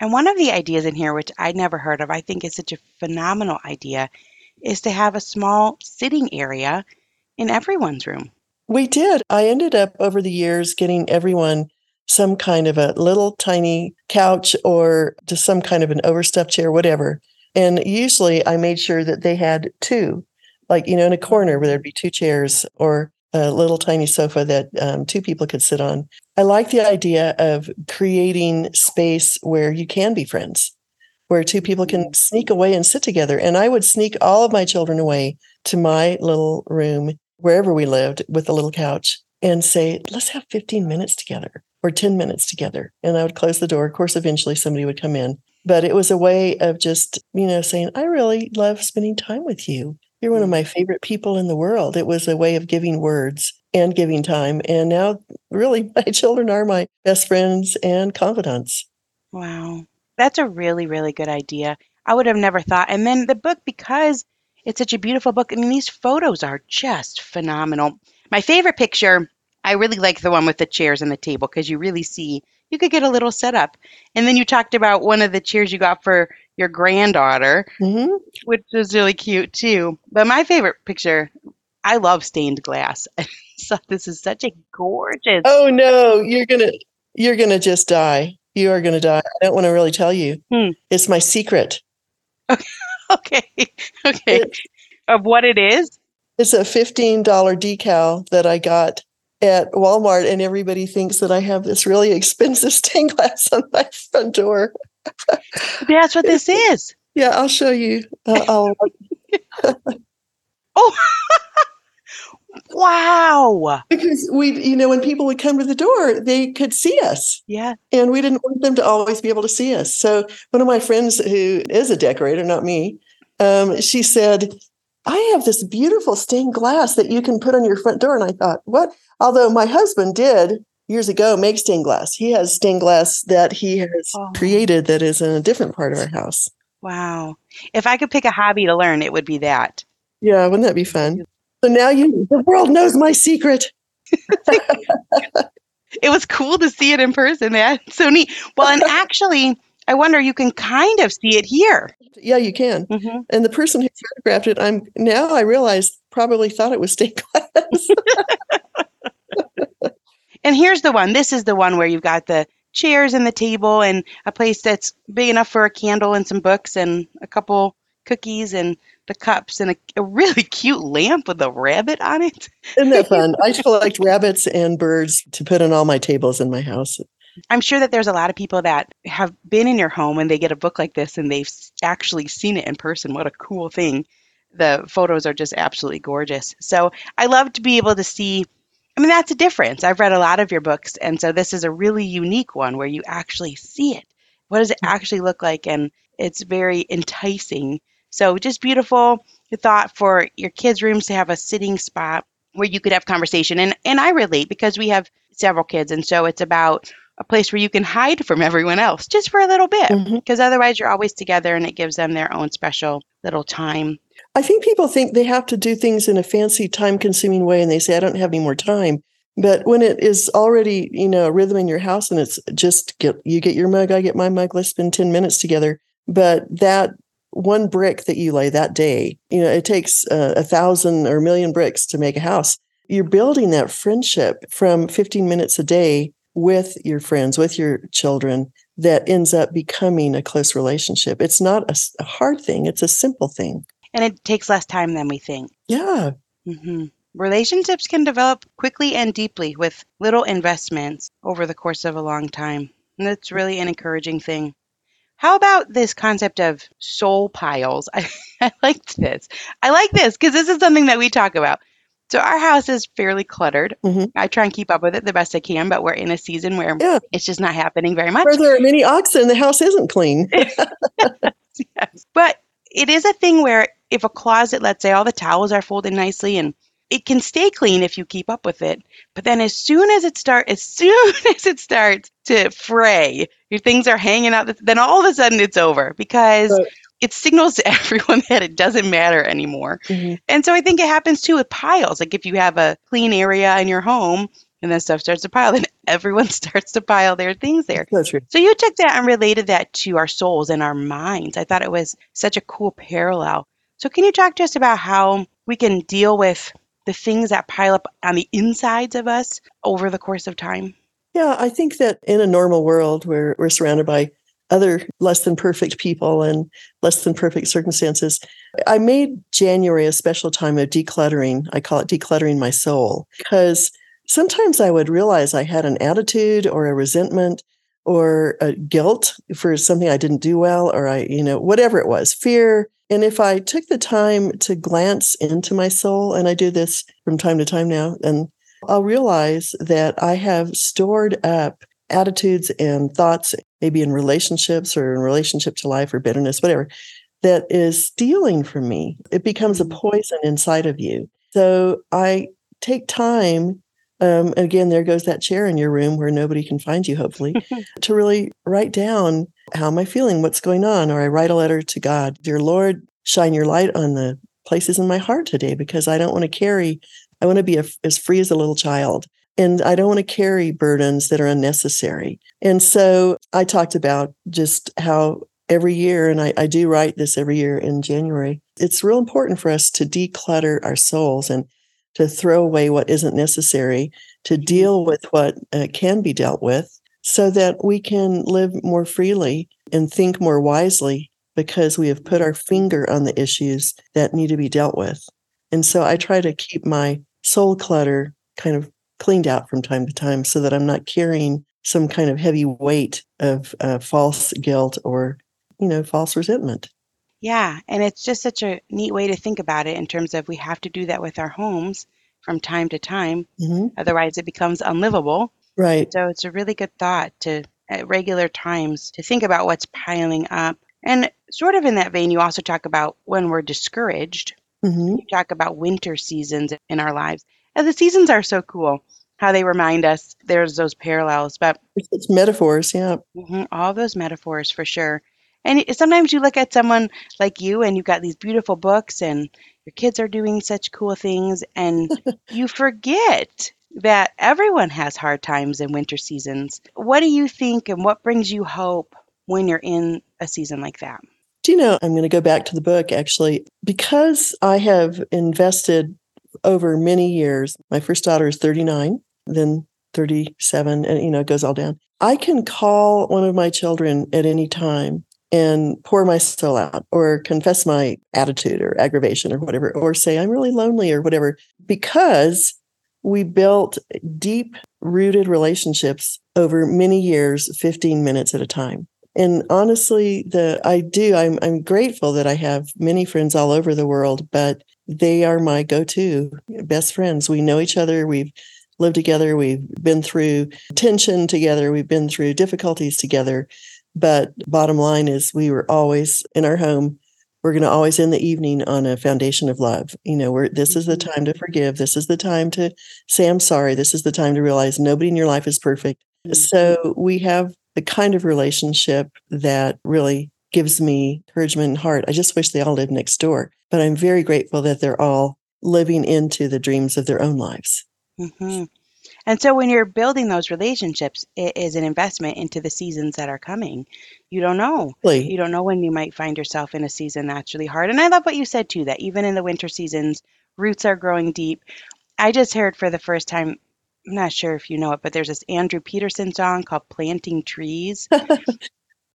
And one of the ideas in here, which I'd never heard of, I think is such a phenomenal idea, is to have a small sitting area in everyone's room. We did. I ended up over the years getting everyone some kind of a little tiny couch or just some kind of an overstuffed chair, whatever. And usually I made sure that they had two, like, you know, in a corner where there'd be two chairs or a little tiny sofa that um, two people could sit on. I like the idea of creating space where you can be friends, where two people can sneak away and sit together. And I would sneak all of my children away to my little room, wherever we lived, with a little couch and say, let's have 15 minutes together or 10 minutes together. And I would close the door. Of course, eventually somebody would come in. But it was a way of just, you know, saying, I really love spending time with you. You're one of mm. my favorite people in the world. It was a way of giving words and giving time. And now, really, (laughs) my children are my best friends and confidants. Wow. That's a really, really good idea. I would have never thought. And then the book, because it's such a beautiful book, I mean, these photos are just phenomenal. My favorite picture, I really like the one with the chairs and the table because you really see you could get a little setup. And then you talked about one of the chairs you got for your granddaughter, Mm-hmm. which was really cute too. But my favorite picture, I love stained glass. (laughs) so this is such a gorgeous. Oh no, you're gonna you're gonna just die. You are gonna die. I don't want to really tell you. Hmm. It's my secret. (laughs) Okay, okay, It- of what it is. It's a fifteen dollar decal that I got at Walmart, and everybody thinks that I have this really expensive (laughs) stained glass on my front door. That's what this (laughs) is. Yeah, I'll show you. Uh, I'll, (laughs) Oh, wow. because we, you know, when people would come to the door, they could see us. Yeah. and we didn't want them to always be able to see us. So one of my friends who is a decorator, not me, um, she said, "I have this beautiful stained glass that you can put on your front door." And I thought, "What?" Although my husband did years ago make stained glass. He has stained glass that he has Oh. created that is in a different part of our house. Wow. If I could pick a hobby to learn, it would be that. Yeah, wouldn't that be fun? So now you, the world knows my secret. (laughs) It was cool to see it in person, man. (laughs) So neat. Well, and actually, I wonder you can kind of see it here. Yeah, you can. hmm And the person who photographed it, I'm now I realize probably thought it was stained glass. (laughs) And here's the one. This is the one where you've got the chairs and the table and a place that's big enough for a candle and some books and a couple cookies and the cups and a, a really (laughs) cute lamp with a rabbit on it. Isn't that fun? I (laughs) collect rabbits and birds to put on all my tables in my house. I'm sure that there's a lot of people that have been in your home and they get a book like this and they've actually seen it in person. What a cool thing. the photos are just absolutely gorgeous. So I love to be able to see. I mean, that's a difference. I've read a lot of your books, and so this is a really unique one where you actually see it. What does it actually look like? And it's very enticing. So just beautiful thought for your kids' rooms to have a sitting spot where you could have conversation. And and I relate because we have several kids, and so it's about a place where you can hide from everyone else just for a little bit because mm-hmm. otherwise you're always together and it gives them their own special little time. I think people think they have to do things in a fancy time consuming way and they say I don't have any more time. But when it is already, you know, a rhythm in your house and it's just get you get your mug, I get my mug, let's spend 10 minutes together. But that one brick that you lay that day, you know, it takes uh, a thousand or a million bricks to make a house. You're building that friendship from 15 minutes a day with your friends, with your children, that ends up becoming a close relationship. It's not a, a hard thing, it's a simple thing. And it takes less time than we think. Yeah. Mm-hmm. Relationships can develop quickly and deeply with little investments over the course of a long time. And that's really an encouraging thing. How about this concept of soul piles? (laughs) I, I liked this. I like this because this is something that we talk about. So our house is fairly cluttered. Mm-hmm. I try and keep up with it the best I can, but we're in a season where yeah. it's just not happening very much. Where there are many oxen, the house isn't clean. (laughs) yes. But it is a thing where if a closet, let's say all the towels are folded nicely and it can stay clean if you keep up with it. But then as soon as it start as (laughs) soon as it starts to fray, your things are hanging out, then all of a sudden it's over because right it signals to (laughs) everyone that it doesn't matter anymore. Mm-hmm. And so I think it happens too with piles. Like if you have a clean area in your home and then stuff starts to pile, and (laughs) everyone starts to pile their things there. That's true. So you took that and related that to our souls and our minds. I thought it was such a cool parallel. So can you talk to us about how we can deal with the things that pile up on the insides of us over the course of time? Yeah, I think that in a normal world where we're surrounded by other less than perfect people and less than perfect circumstances. I made January a special time of decluttering. I call it decluttering my soul because sometimes I would realize I had an attitude or a resentment or a guilt for something I didn't do well or I, you know, whatever it was, fear. And if I took the time to glance into my soul, and I do this from time to time now, and I'll realize that I have stored up attitudes and thoughts, maybe in relationships or in relationship to life or bitterness, whatever, that is stealing from me. It becomes a mm-hmm. poison inside of you. So I take time. Um, again, there goes that chair in your room where nobody can find you, hopefully, (laughs) to really write down how am I feeling? What's going on? Or I write a letter to God Dear Lord, shine your light on the places in my heart today because I don't want to carry, I want to be a, as free as a little child. And I don't want to carry burdens that are unnecessary. And so I talked about just how every year, and I, I, do write this every year in January, it's real important for us to declutter our souls and to throw away what isn't necessary, to mm-hmm. deal with what uh, can be dealt with, so that we can live more freely and think more wisely because we have put our finger on the issues that need to be dealt with. And so I try to keep my soul clutter kind of cleaned out from time to time so that I'm not carrying some kind of heavy weight of uh, false guilt or, you know, false resentment. Yeah. And it's just such a neat way to think about it in terms of we have to do that with our homes from time to time. Mm-hmm. Otherwise, it becomes unlivable. Right. So it's a really good thought to, at regular times, to think about what's piling up. And sort of in that vein, you also talk about when we're discouraged. Mm-hmm. You talk about winter seasons in our lives. And the seasons are so cool how they remind us there's those parallels. But it's metaphors, yeah. Mm-hmm, all those metaphors for sure. And sometimes you look at someone like you and you've got these beautiful books and your kids are doing such cool things and (laughs) you forget that everyone has hard times in winter seasons. What do you think and what brings you hope when you're in a season like that? Do you know, I'm going to go back to the book actually, because I have invested over many years. My first daughter is 39 then 37, and you know, it goes all down. I can call one of my children at any time and pour my soul out or confess my attitude or aggravation or whatever, or say, I'm really lonely or whatever, because we built deep rooted relationships over many years, 15 minutes at a time. And honestly, the I do. I'm I'm grateful that I have many friends all over the world, but they are my go-to best friends. We know each other. We've lived together. We've been through tension together. We've been through difficulties together. But bottom line is, we were always in our home. We're going to always end the evening on a foundation of love. You know, we're, this is the Mhm. time to forgive. This is the time to say, I'm sorry. This is the time to realize nobody in your life is perfect. So we have the kind of relationship that really gives me encouragement and heart. I just wish they all lived next door, but I'm very grateful that they're all living into the dreams of their own lives. hmm And so when you're building those relationships, it is an investment into the seasons that are coming. You don't know. Really, You don't know when you might find yourself in a season that's really hard. And I love what you said too, that even in the winter seasons, roots are growing deep. I just heard for the first time, I'm not sure if you know it, but there's this Andrew Peterson song called Planting Trees. (laughs)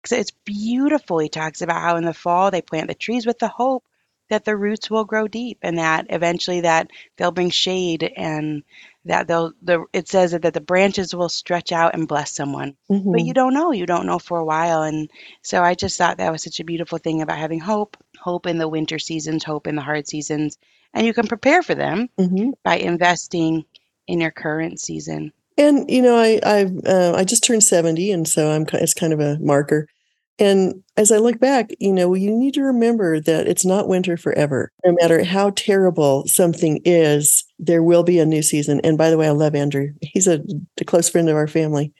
'Cause it's beautiful. He talks about how in the fall they plant the trees with the hope that the roots will grow deep and that eventually that they'll bring shade and that they'll the it says that, that the branches will stretch out and bless someone. But Mhm. you don't know. You don't know for a while. And so I just thought that was such a beautiful thing about having hope, hope in the winter seasons, hope in the hard seasons. And you can prepare for them Mhm. by investing in your current season. And you know, I I uh, I just turned seventy, and so I'm it's kind of a marker. And as I look back, you know, you need to remember that it's not winter forever. No matter how terrible something is, there will be a new season. And by the way, I love Andrew. He's a, a close friend of our family.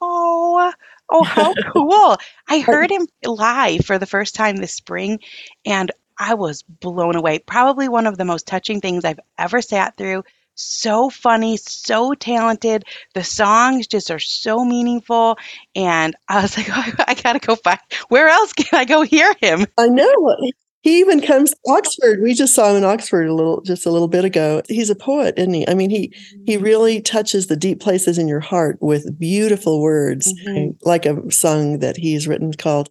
Oh, oh, how (laughs) cool. I heard him live for the first time this spring and I was blown away. Probably one of the most touching things I've ever sat through. So funny, so talented. The songs just are so meaningful. And I was (laughs) like, oh, I gotta go find where else can I go hear him? I know. He even comes to Oxford. We just saw him in Oxford a little just a little bit ago. He's a poet, isn't he? I mean, he he really touches the deep places in your heart with beautiful words, Mhm. like a song that he's written called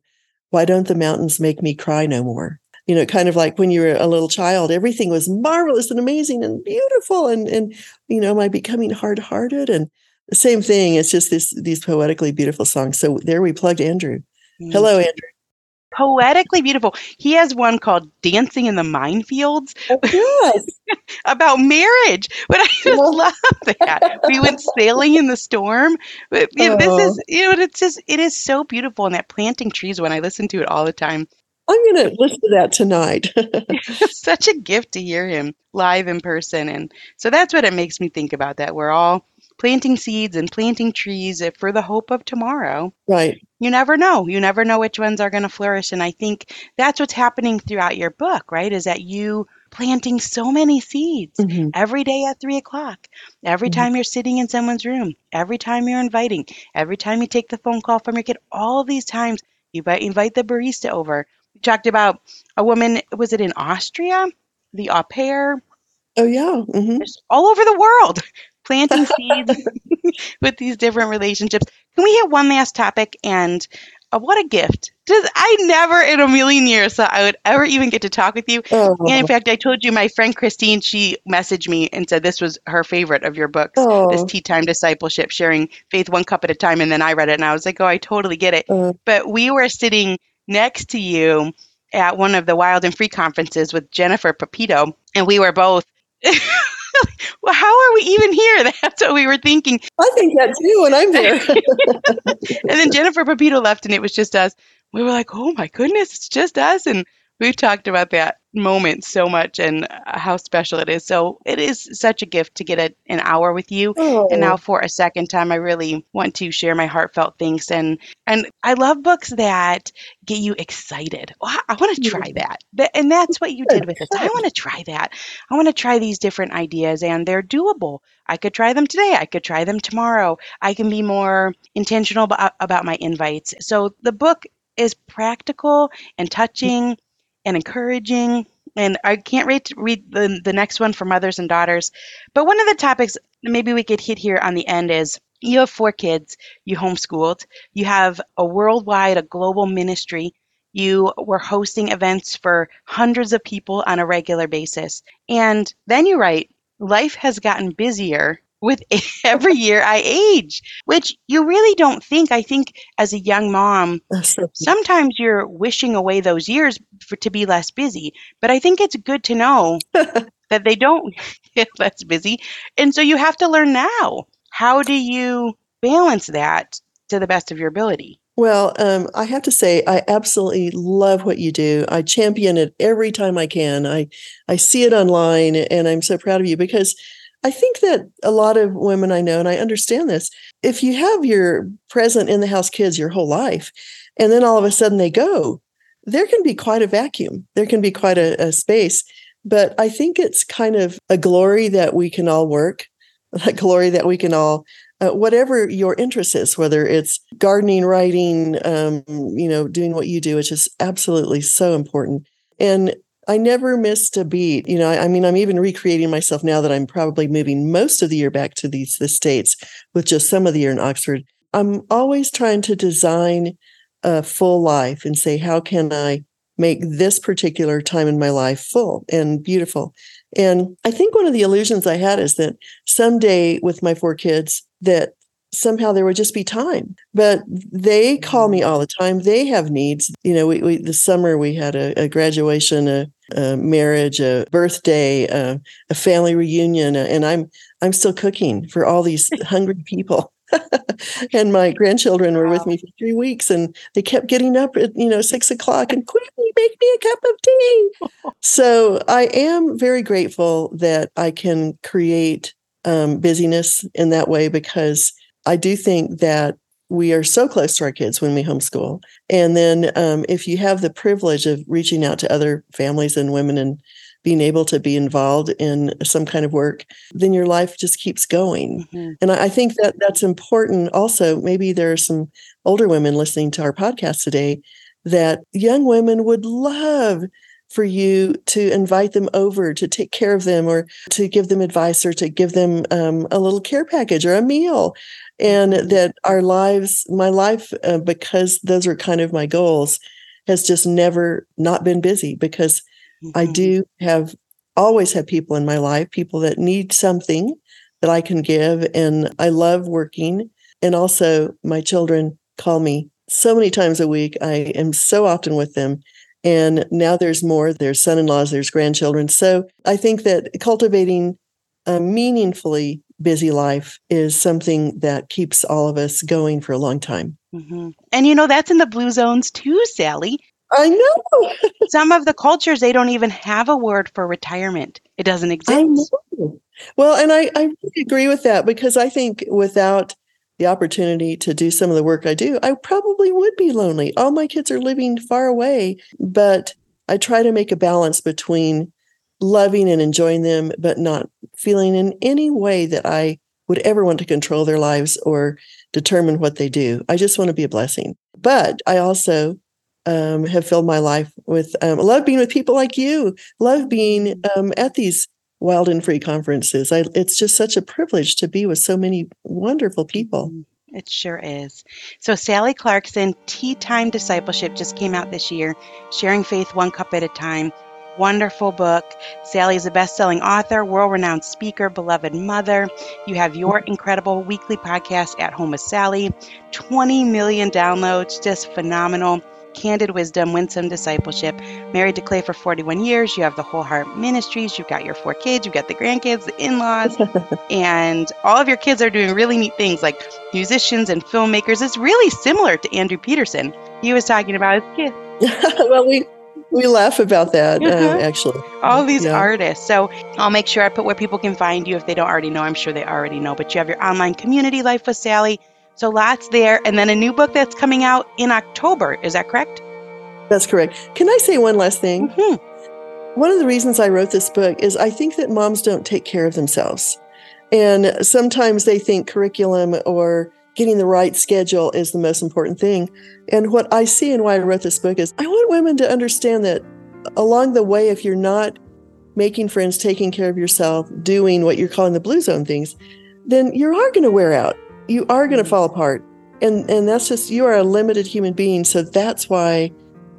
"Why Don't the Mountains Make Me Cry No More." You know, kind of like when you were a little child, everything was marvelous and amazing and beautiful, and and you know, am I becoming hard hearted? And the same thing. It's just this these poetically beautiful songs. So there we plugged Andrew. Mm. Hello, Andrew. Poetically beautiful. He has one called Dancing in the Minefields Yes. (laughs) about marriage. But I just Well- love that. We went sailing in the storm. But you know, Oh. this is you know, it's just it is so beautiful. And that planting trees when I listen to it all the time. I'm going to listen to that tonight. (laughs) (laughs) Such a gift to hear him live in person. And so that's what it makes me think about that. We're all planting seeds and planting trees for the hope of tomorrow. right. You never know. You never know which ones are going to flourish. And I think that's what's happening throughout your book, right? Is that you planting so many seeds Mhm. every day at three o'clock, every Mhm. time you're sitting in someone's room, every time you're inviting, every time you take the phone call from your kid, all these times you invite the barista over. Talked about a woman, was it in Austria? The au pair, Oh, yeah. hmm just all over the world, (laughs) planting seeds (laughs) with these different relationships. Can we hit one last topic? And uh, what a gift! Does I never in a million years thought I would ever even get to talk with you. Oh, And in fact, I told you my friend Christine, she messaged me and said this was her favorite of your books, oh. this oh, Tea Time Discipleship, sharing faith one cup at a time. And then I read it and I was like, oh, I totally get it. uh, But we were sitting next to you at one of the Wild and Free conferences with Jennifer Pepito, and we were both. (laughs) well, how are we even here? (laughs) That's what we were thinking. I think that too when I'm there. (laughs) And then Jennifer Pepito left, and it was just us. We were like, oh my goodness, it's just us. And we've talked about that moment so much and uh, how special it is. So it is such a gift to get a, an hour with you. oh, And now for a second time, I really want to share my heartfelt thanks. And and I love books that get you excited. Well, I, want to try that. Th- And that's what you did with this. I want to try that. I want to try these different ideas, and they're doable. I could try them today. I could try them tomorrow. I can be more intentional about, about my invites. So the book is practical and touching and encouraging. And I can't wait to read the, the next one for mothers and daughters. But one of the topics maybe we could hit here on the end is you have four kids, you homeschooled, you have a worldwide, a global ministry. You were hosting events for hundreds of people on a regular basis. And then you write, life has gotten busier with (laughs) every year I age, which you really don't think. I think as a young mom, sometimes you're wishing away those years for, to be less busy. But I think it's good to know (laughs) that they don't (laughs) get less busy. And so you have to learn now. How do you balance that to the best of your ability? Well, um, I have to say, I absolutely love what you do. I champion it every time I can. I, I see it online, and I'm so proud of you because I think that a lot of women I know, and I understand this, if you have your present in the house kids your whole life, and then all of a sudden they go, there can be quite a vacuum. There can be quite a, a space. But I think it's kind of a glory that we can all work, (laughs) a glory that we can all uh, whatever your interest is, whether it's gardening, writing, um, you know, doing what you do, which is absolutely so important. And I never missed a beat. You know, I, I, mean, I'm even recreating myself now that I'm probably moving most of the year back to these the states with just some of the year in Oxford. I'm always trying to design a full life and say, how can I make this particular time in my life full and beautiful? And I think one of the illusions I had is that someday with my four kids, that somehow there would just be time. But they call me all the time. They have needs. You know, we, we this summer we had a, a graduation, a, a, marriage, a birthday, a, a family reunion, and I'm I'm still cooking for all these (laughs) hungry people. (laughs) and my grandchildren were with me for three weeks and they kept getting up at you know six o'clock and quickly make me a cup of tea (laughs) so i am very grateful that i can create um, busyness in that way because I do think that we are so close to our kids when we homeschool. And then um, if you have the privilege of reaching out to other families and women and being able to be involved in some kind of work, then your life just keeps going. Mm-hmm. And I think that that's important. Also, maybe there are some older women listening to our podcast today that young women would love for you to invite them over to take care of them or to give them advice or to give them um, a little care package or a meal. And mm-hmm. that our lives, my life, uh, because those are kind of my goals, has just never not been busy because mm-hmm. I do have always have people in my life, people that need something that I can give. And I love working. And also, my children call me so many times a week. I am so often with them. And now there's more. There's son in laws, there's grandchildren. So I think that cultivating a meaningfully busy life is something that keeps all of us going for a long time. Mm-hmm. And you know, that's in the blue zones too, Sally. I know. (laughs) Some of the cultures, they don't even have a word for retirement, it doesn't exist. Well, and I, I really agree with that because I think without the opportunity to do some of the work I do, I probably would be lonely. All my kids are living far away, but I try to make a balance between loving and enjoying them, but not feeling in any way that I would ever want to control their lives or determine what they do. I just want to be a blessing. But I also um, have filled my life with um, love being with people like you, love being um, at these Wild and Free conferences. I, it's just such a privilege to be with so many wonderful people. Mm-hmm. It sure is. So, Sally Clarkson, Tea Time Discipleship just came out this year, sharing faith one cup at a time. Wonderful book. Sally is a best selling author, world renowned speaker, beloved mother. You have your incredible weekly podcast, At Home with Sally. 20 million downloads, just phenomenal. Candid Wisdom, Winsome Discipleship. Married to Clay for 41 years. You have the Whole Heart Ministries. You've got your four kids. You've got the grandkids, the in laws. (laughs) and all of your kids are doing really neat things like musicians and filmmakers. It's really similar to Andrew Peterson. He was talking about his kids. (laughs) well, we we laugh about that uh, uh-huh. actually all these yeah. artists so i'll make sure i put where people can find you if they don't already know i'm sure they already know but you have your online community life with sally so lots there. And then a new book that's coming out in October. Is that correct? That's correct. Can I say one last thing? Mm-hmm. One of the reasons I wrote this book is I think that moms don't take care of themselves. And sometimes they think curriculum or getting the right schedule is the most important thing. And what I see and why I wrote this book is I want women to understand that along the way, if you're not making friends, taking care of yourself, doing what you're calling the blue zone things, then you are going to wear out you are going to mm-hmm. fall apart. And and that's just you are a limited human being, so that's why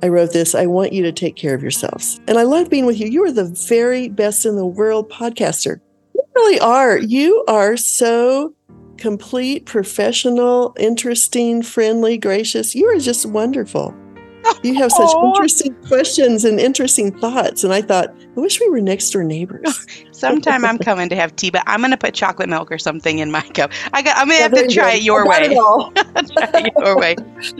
I wrote this. I want you to take care of yourselves. And I love being with you. You are the very best in the world podcaster. You really are. You are so complete, professional, interesting, friendly, gracious. You are just wonderful. (laughs) You have such Aw. interesting questions and interesting thoughts. And I thought, I wish we were next door neighbors. (laughs) Sometime I'm coming to have tea, but I'm gonna put chocolate milk or something in my cup. I got. I'm gonna Yeah, have to try it your way. it all. (laughs) try it your way.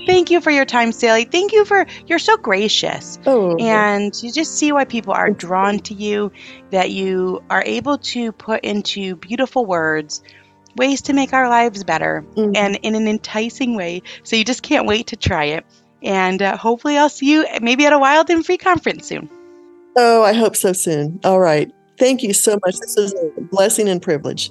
Thank you for your time, Sally. Thank you for you're so gracious. Oh, And you just see why people are drawn to you, that you are able to put into beautiful words ways to make our lives better mhm. and in an enticing way. So you just can't wait to try it. And uh, hopefully, I'll see you maybe at a Wild and Free conference soon. oh, I hope so soon. All right. Thank you so much. This is a blessing and privilege.